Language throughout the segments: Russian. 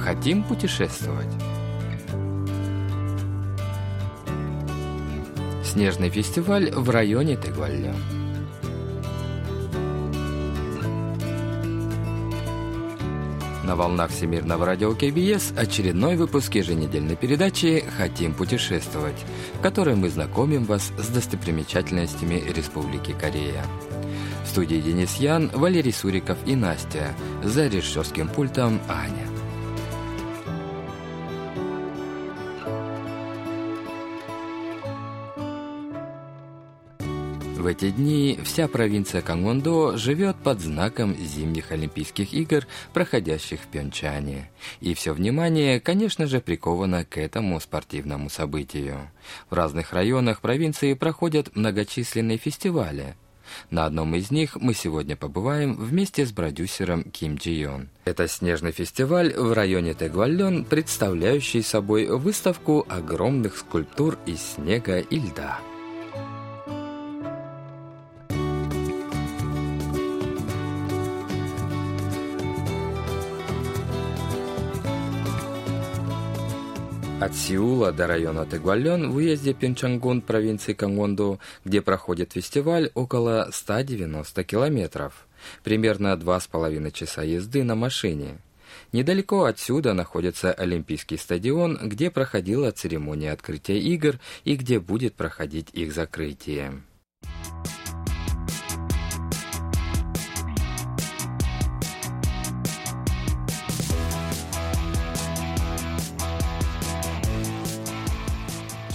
Хотим путешествовать? Снежный фестиваль в районе Тегвалья. На волнах Всемирного радио КБС очередной выпуск еженедельной передачи «Хотим путешествовать», в которой мы знакомим вас с достопримечательностями Республики Корея. В студии Денис Ян, Валерий Суриков и Настя. За режиссерским пультом Аня. В эти дни вся провинция Кангвондо живет под знаком зимних Олимпийских игр, проходящих в Пьончане. И все внимание, конечно же, приковано к этому спортивному событию. В разных районах провинции проходят многочисленные фестивали. На одном из них мы сегодня побываем вместе с продюсером Ким Джи Йон. Это снежный фестиваль в районе Тегвальон, представляющий собой выставку огромных скульптур из снега и льда. От Сеула до района Тегуален в уезде Пинчангун провинции Кангвондо, где проходит фестиваль, около 190 километров. Примерно два с половиной часа езды на машине. Недалеко отсюда находится Олимпийский стадион, где проходила церемония открытия игр и где будет проходить их закрытие.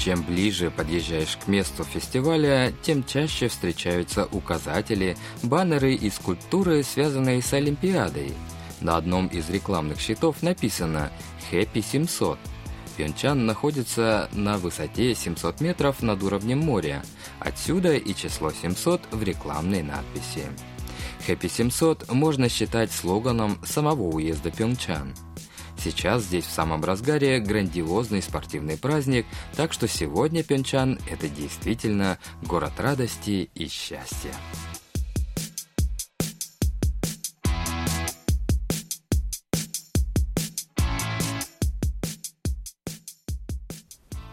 Чем ближе подъезжаешь к месту фестиваля, тем чаще встречаются указатели, баннеры и скульптуры, связанные с Олимпиадой. На одном из рекламных щитов написано «Хэппи 700». Пьончан находится на высоте 700 метров над уровнем моря. Отсюда и число 700 в рекламной надписи. «Хэппи 700» можно считать слоганом самого уезда Пьончан – Сейчас здесь в самом разгаре грандиозный спортивный праздник, так что сегодня Пьончан – это действительно город радости и счастья.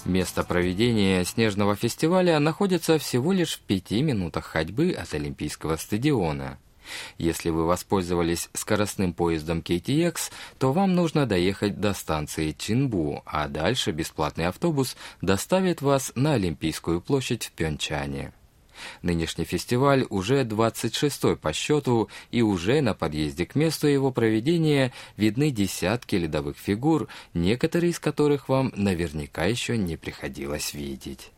Место проведения снежного фестиваля находится всего лишь в пяти минутах ходьбы от Олимпийского стадиона – если вы воспользовались скоростным поездом KTX, то вам нужно доехать до станции Чинбу, а дальше бесплатный автобус доставит вас на Олимпийскую площадь в Пьончане. Нынешний фестиваль уже 26-й по счету, и уже на подъезде к месту его проведения видны десятки ледовых фигур, некоторые из которых вам наверняка еще не приходилось видеть.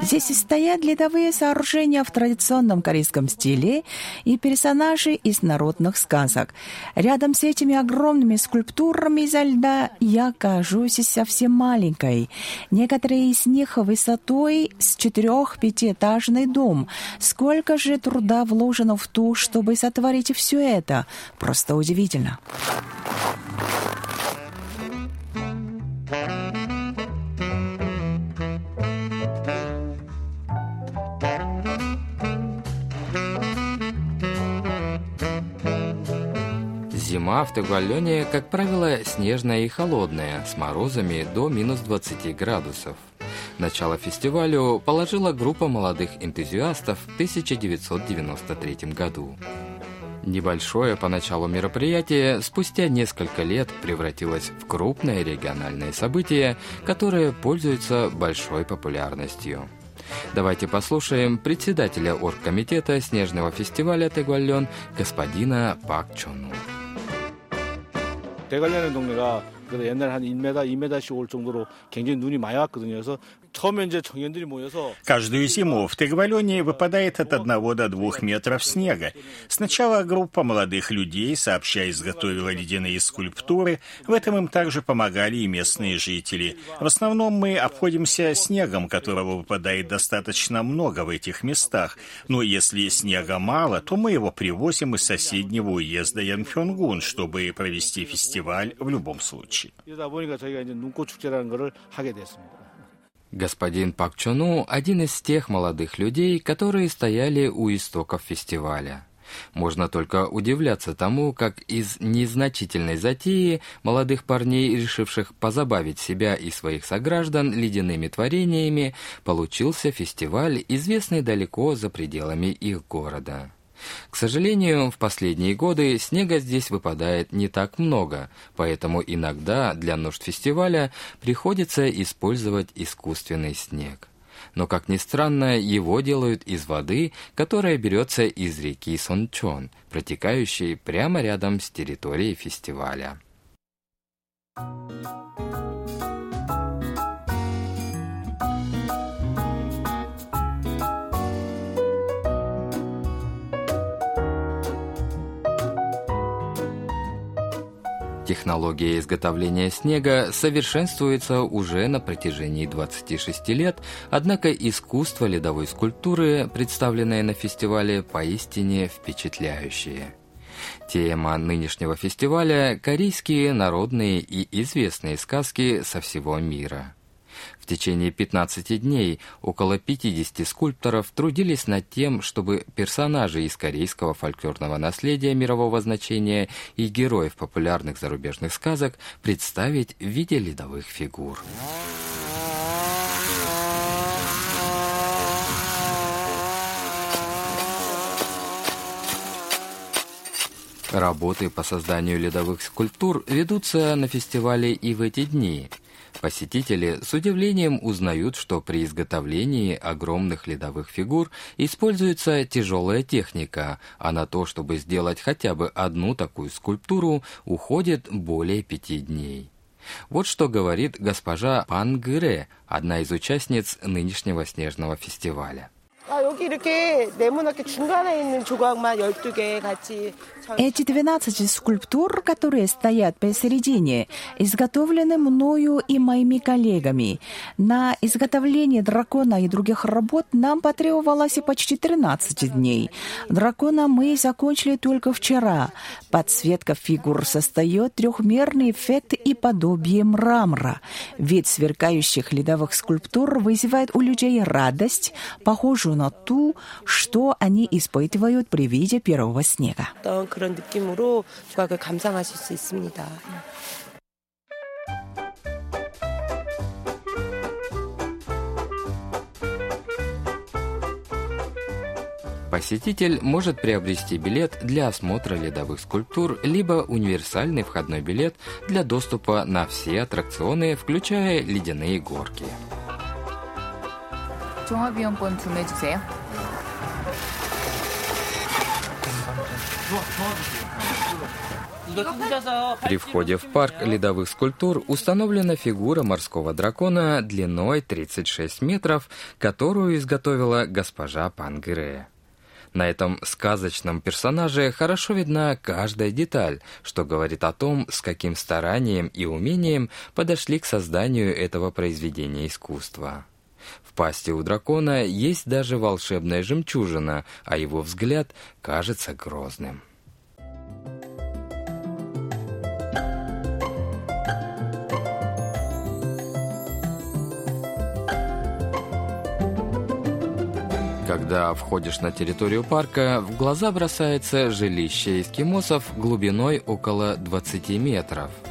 Здесь стоят ледовые сооружения в традиционном корейском стиле и персонажи из народных сказок. Рядом с этими огромными скульптурами изо льда я кажусь совсем маленькой. Некоторые из них высотой с четырех-пятиэтажный дом. Сколько же труда вложено в то, чтобы сотворить все это? Просто удивительно. Зима в Тегуальоне, как правило, снежная и холодная, с морозами до минус 20 градусов. Начало фестивалю положила группа молодых энтузиастов в 1993 году. Небольшое поначалу мероприятие спустя несколько лет превратилось в крупное региональное событие, которое пользуется большой популярностью. Давайте послушаем председателя оргкомитета снежного фестиваля Тегуальон господина Пак Чону. 대관련의 동네가 옛날에 한 1m, 2m씩 올 정도로 굉장히 눈이 많이 왔거든요. 그래서 Каждую зиму в Тегвалене выпадает от одного до двух метров снега. Сначала группа молодых людей сообща изготовила ледяные скульптуры. В этом им также помогали и местные жители. В основном мы обходимся снегом, которого выпадает достаточно много в этих местах. Но если снега мало, то мы его привозим из соседнего уезда Янфёнгун, чтобы провести фестиваль в любом случае. Господин Пак Чону – один из тех молодых людей, которые стояли у истоков фестиваля. Можно только удивляться тому, как из незначительной затеи молодых парней, решивших позабавить себя и своих сограждан ледяными творениями, получился фестиваль, известный далеко за пределами их города. К сожалению, в последние годы снега здесь выпадает не так много, поэтому иногда для нужд фестиваля приходится использовать искусственный снег но, как ни странно, его делают из воды, которая берется из реки Сончон, протекающей прямо рядом с территорией фестиваля. Технология изготовления снега совершенствуется уже на протяжении 26 лет, однако искусство ледовой скульптуры, представленное на фестивале, поистине впечатляющее. Тема нынешнего фестиваля – корейские народные и известные сказки со всего мира – в течение 15 дней около 50 скульпторов трудились над тем, чтобы персонажи из корейского фольклорного наследия мирового значения и героев популярных зарубежных сказок представить в виде ледовых фигур. Работы по созданию ледовых скульптур ведутся на фестивале и в эти дни. Посетители с удивлением узнают, что при изготовлении огромных ледовых фигур используется тяжелая техника, а на то, чтобы сделать хотя бы одну такую скульптуру, уходит более пяти дней. Вот что говорит госпожа Пан Гыре, одна из участниц нынешнего снежного фестиваля. Эти 12 скульптур, которые стоят посередине, изготовлены мною и моими коллегами. На изготовление дракона и других работ нам потребовалось почти 13 дней. Дракона мы закончили только вчера. Подсветка фигур создает трехмерный эффект и подобие мрамора. Вид сверкающих ледовых скульптур вызывает у людей радость, похожую на ту, что они испытывают при виде первого снега. 그런 느낌으로 국악을 감상하실 수 있습니다. Посетитель может приобрести билет для осмотра ледовых скульптур, либо универсальный входной билет для доступа на все аттракционы, включая ледяные горки. 종합이용권 주문해주세요. При входе в парк ледовых скульптур установлена фигура морского дракона длиной 36 метров, которую изготовила госпожа Пангере. На этом сказочном персонаже хорошо видна каждая деталь, что говорит о том, с каким старанием и умением подошли к созданию этого произведения искусства. Пасти у дракона есть даже волшебная жемчужина, а его взгляд кажется грозным. Когда входишь на территорию парка, в глаза бросается жилище эскимосов глубиной около 20 метров –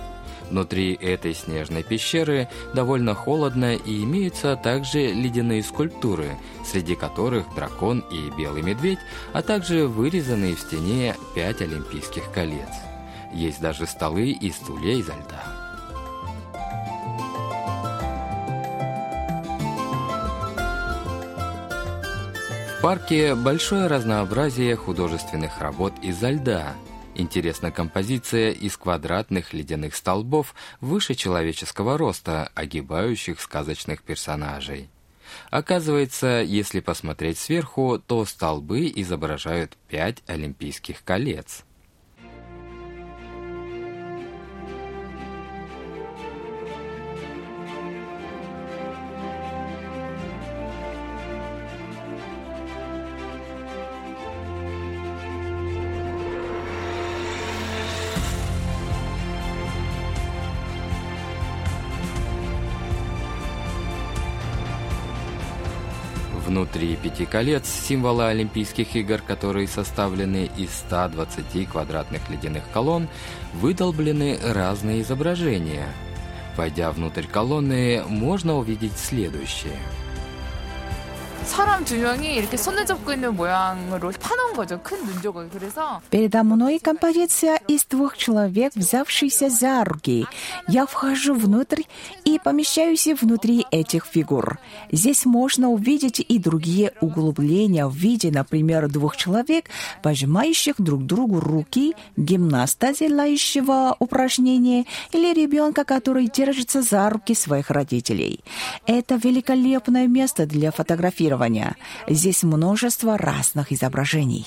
Внутри этой снежной пещеры довольно холодно и имеются также ледяные скульптуры, среди которых дракон и белый медведь, а также вырезанные в стене пять олимпийских колец. Есть даже столы и стулья изо льда. В парке большое разнообразие художественных работ изо льда – Интересна композиция из квадратных ледяных столбов выше человеческого роста, огибающих сказочных персонажей. Оказывается, если посмотреть сверху, то столбы изображают пять олимпийских колец – Внутри пяти колец символы Олимпийских игр, которые составлены из 120 квадратных ледяных колонн, выдолблены разные изображения. Войдя внутрь колонны, можно увидеть следующее – Передо мной композиция из двух человек, взявшихся за руки. Я вхожу внутрь и помещаюсь внутри этих фигур. Здесь можно увидеть и другие углубления в виде, например, двух человек, пожимающих друг другу руки, гимнаста, делающего упражнения, или ребенка, который держится за руки своих родителей. Это великолепное место для фотографирования фотографирования. Здесь множество разных изображений.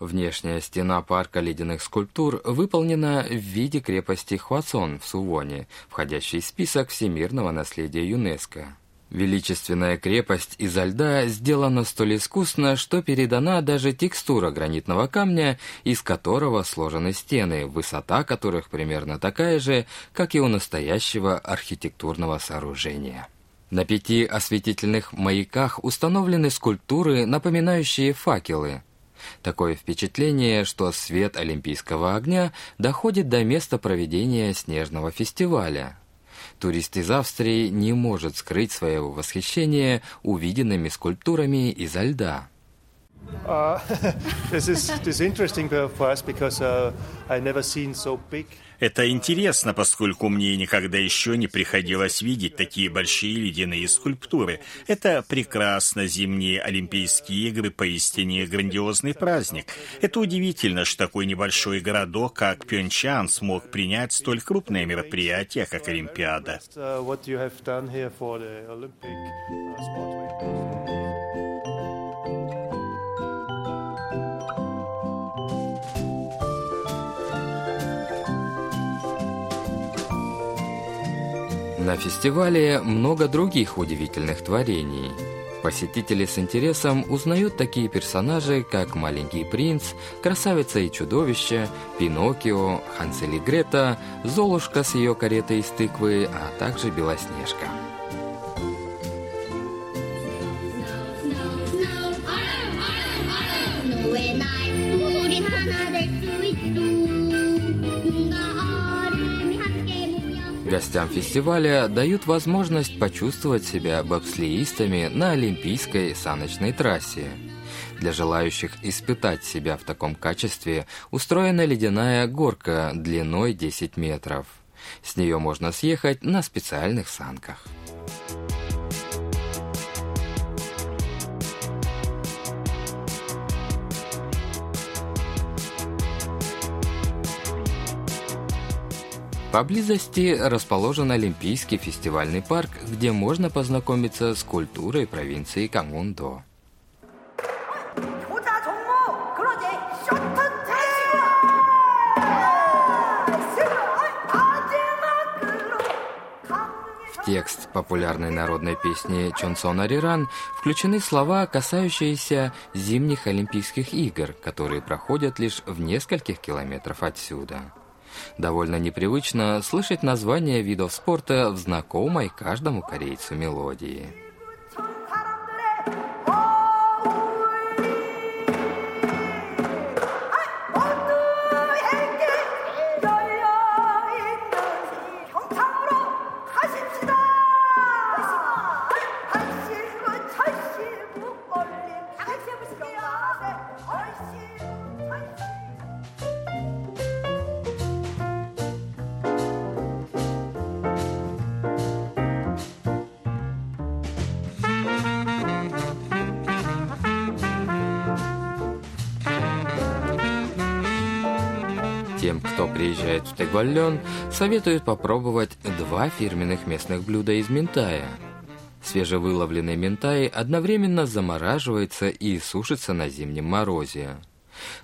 Внешняя стена парка ледяных скульптур выполнена в виде крепости Хвасон в Сувоне, входящей в список всемирного наследия ЮНЕСКО. Величественная крепость изо льда сделана столь искусно, что передана даже текстура гранитного камня, из которого сложены стены, высота которых примерно такая же, как и у настоящего архитектурного сооружения. На пяти осветительных маяках установлены скульптуры, напоминающие факелы. Такое впечатление, что свет Олимпийского огня доходит до места проведения снежного фестиваля – Турист из Австрии не может скрыть своего восхищения увиденными скульптурами изо льда. Это интересно, поскольку мне никогда еще не приходилось видеть такие большие ледяные скульптуры. Это прекрасно, зимние Олимпийские игры поистине грандиозный праздник. Это удивительно, что такой небольшой городок, как Пьончан, смог принять столь крупное мероприятие, как Олимпиада. На фестивале много других удивительных творений. Посетители с интересом узнают такие персонажи, как «Маленький принц», «Красавица и чудовище», «Пиноккио», «Хансель и Грета», «Золушка с ее каретой из тыквы», а также «Белоснежка». Гостям фестиваля дают возможность почувствовать себя бобслеистами на Олимпийской саночной трассе. Для желающих испытать себя в таком качестве устроена ледяная горка длиной 10 метров. С нее можно съехать на специальных санках. Поблизости расположен Олимпийский фестивальный парк, где можно познакомиться с культурой провинции Камундо. В текст популярной народной песни Чонсон Ариран включены слова, касающиеся зимних Олимпийских игр, которые проходят лишь в нескольких километров отсюда. Довольно непривычно слышать название видов спорта в знакомой каждому корейцу мелодии. Приезжает в Тегваллен, советуют попробовать два фирменных местных блюда из ментая. Свежевыловленный ментай одновременно замораживается и сушится на зимнем морозе.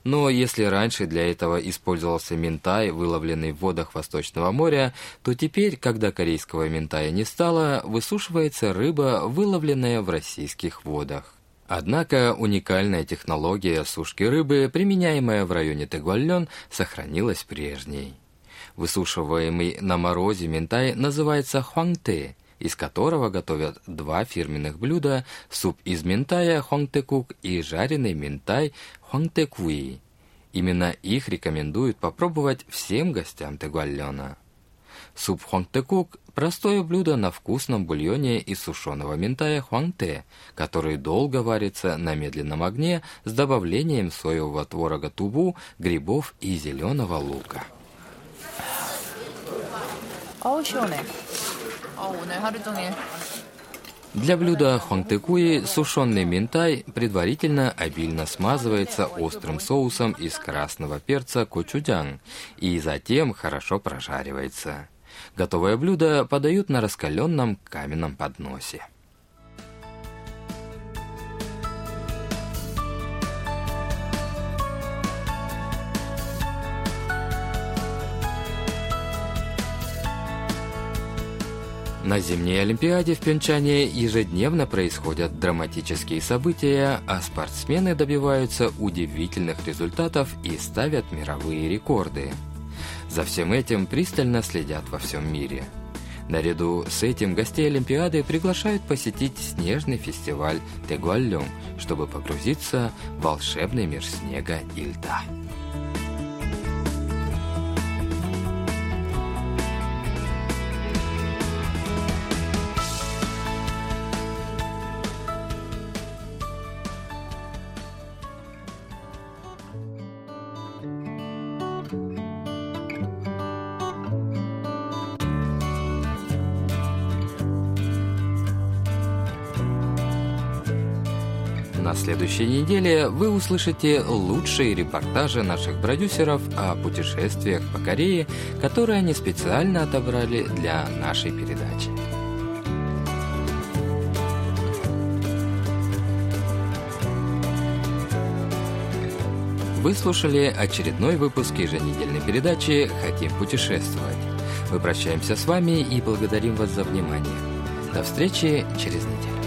Но если раньше для этого использовался ментай, выловленный в водах Восточного моря, то теперь, когда корейского ментая не стало, высушивается рыба, выловленная в российских водах. Однако уникальная технология сушки рыбы, применяемая в районе Тегваллен, сохранилась прежней. Высушиваемый на морозе ментай называется хуангте, из которого готовят два фирменных блюда – суп из ментая хонгтекук и жареный ментай хонгтекуи. Именно их рекомендуют попробовать всем гостям Тегуальона. Суп хуангтекук – простое блюдо на вкусном бульоне из сушеного ментая хуангте, который долго варится на медленном огне с добавлением соевого творога тубу, грибов и зеленого лука. Для блюда хонгтекуи сушеный минтай предварительно обильно смазывается острым соусом из красного перца кочудян и затем хорошо прожаривается. Готовое блюдо подают на раскаленном каменном подносе. На зимней Олимпиаде в Пьончане ежедневно происходят драматические события, а спортсмены добиваются удивительных результатов и ставят мировые рекорды. За всем этим пристально следят во всем мире. Наряду с этим гостей Олимпиады приглашают посетить снежный фестиваль Тегуальон, чтобы погрузиться в волшебный мир снега и льда. На следующей неделе вы услышите лучшие репортажи наших продюсеров о путешествиях по Корее, которые они специально отобрали для нашей передачи. Вы слушали очередной выпуск еженедельной передачи «Хотим путешествовать». Мы прощаемся с вами и благодарим вас за внимание. До встречи через неделю.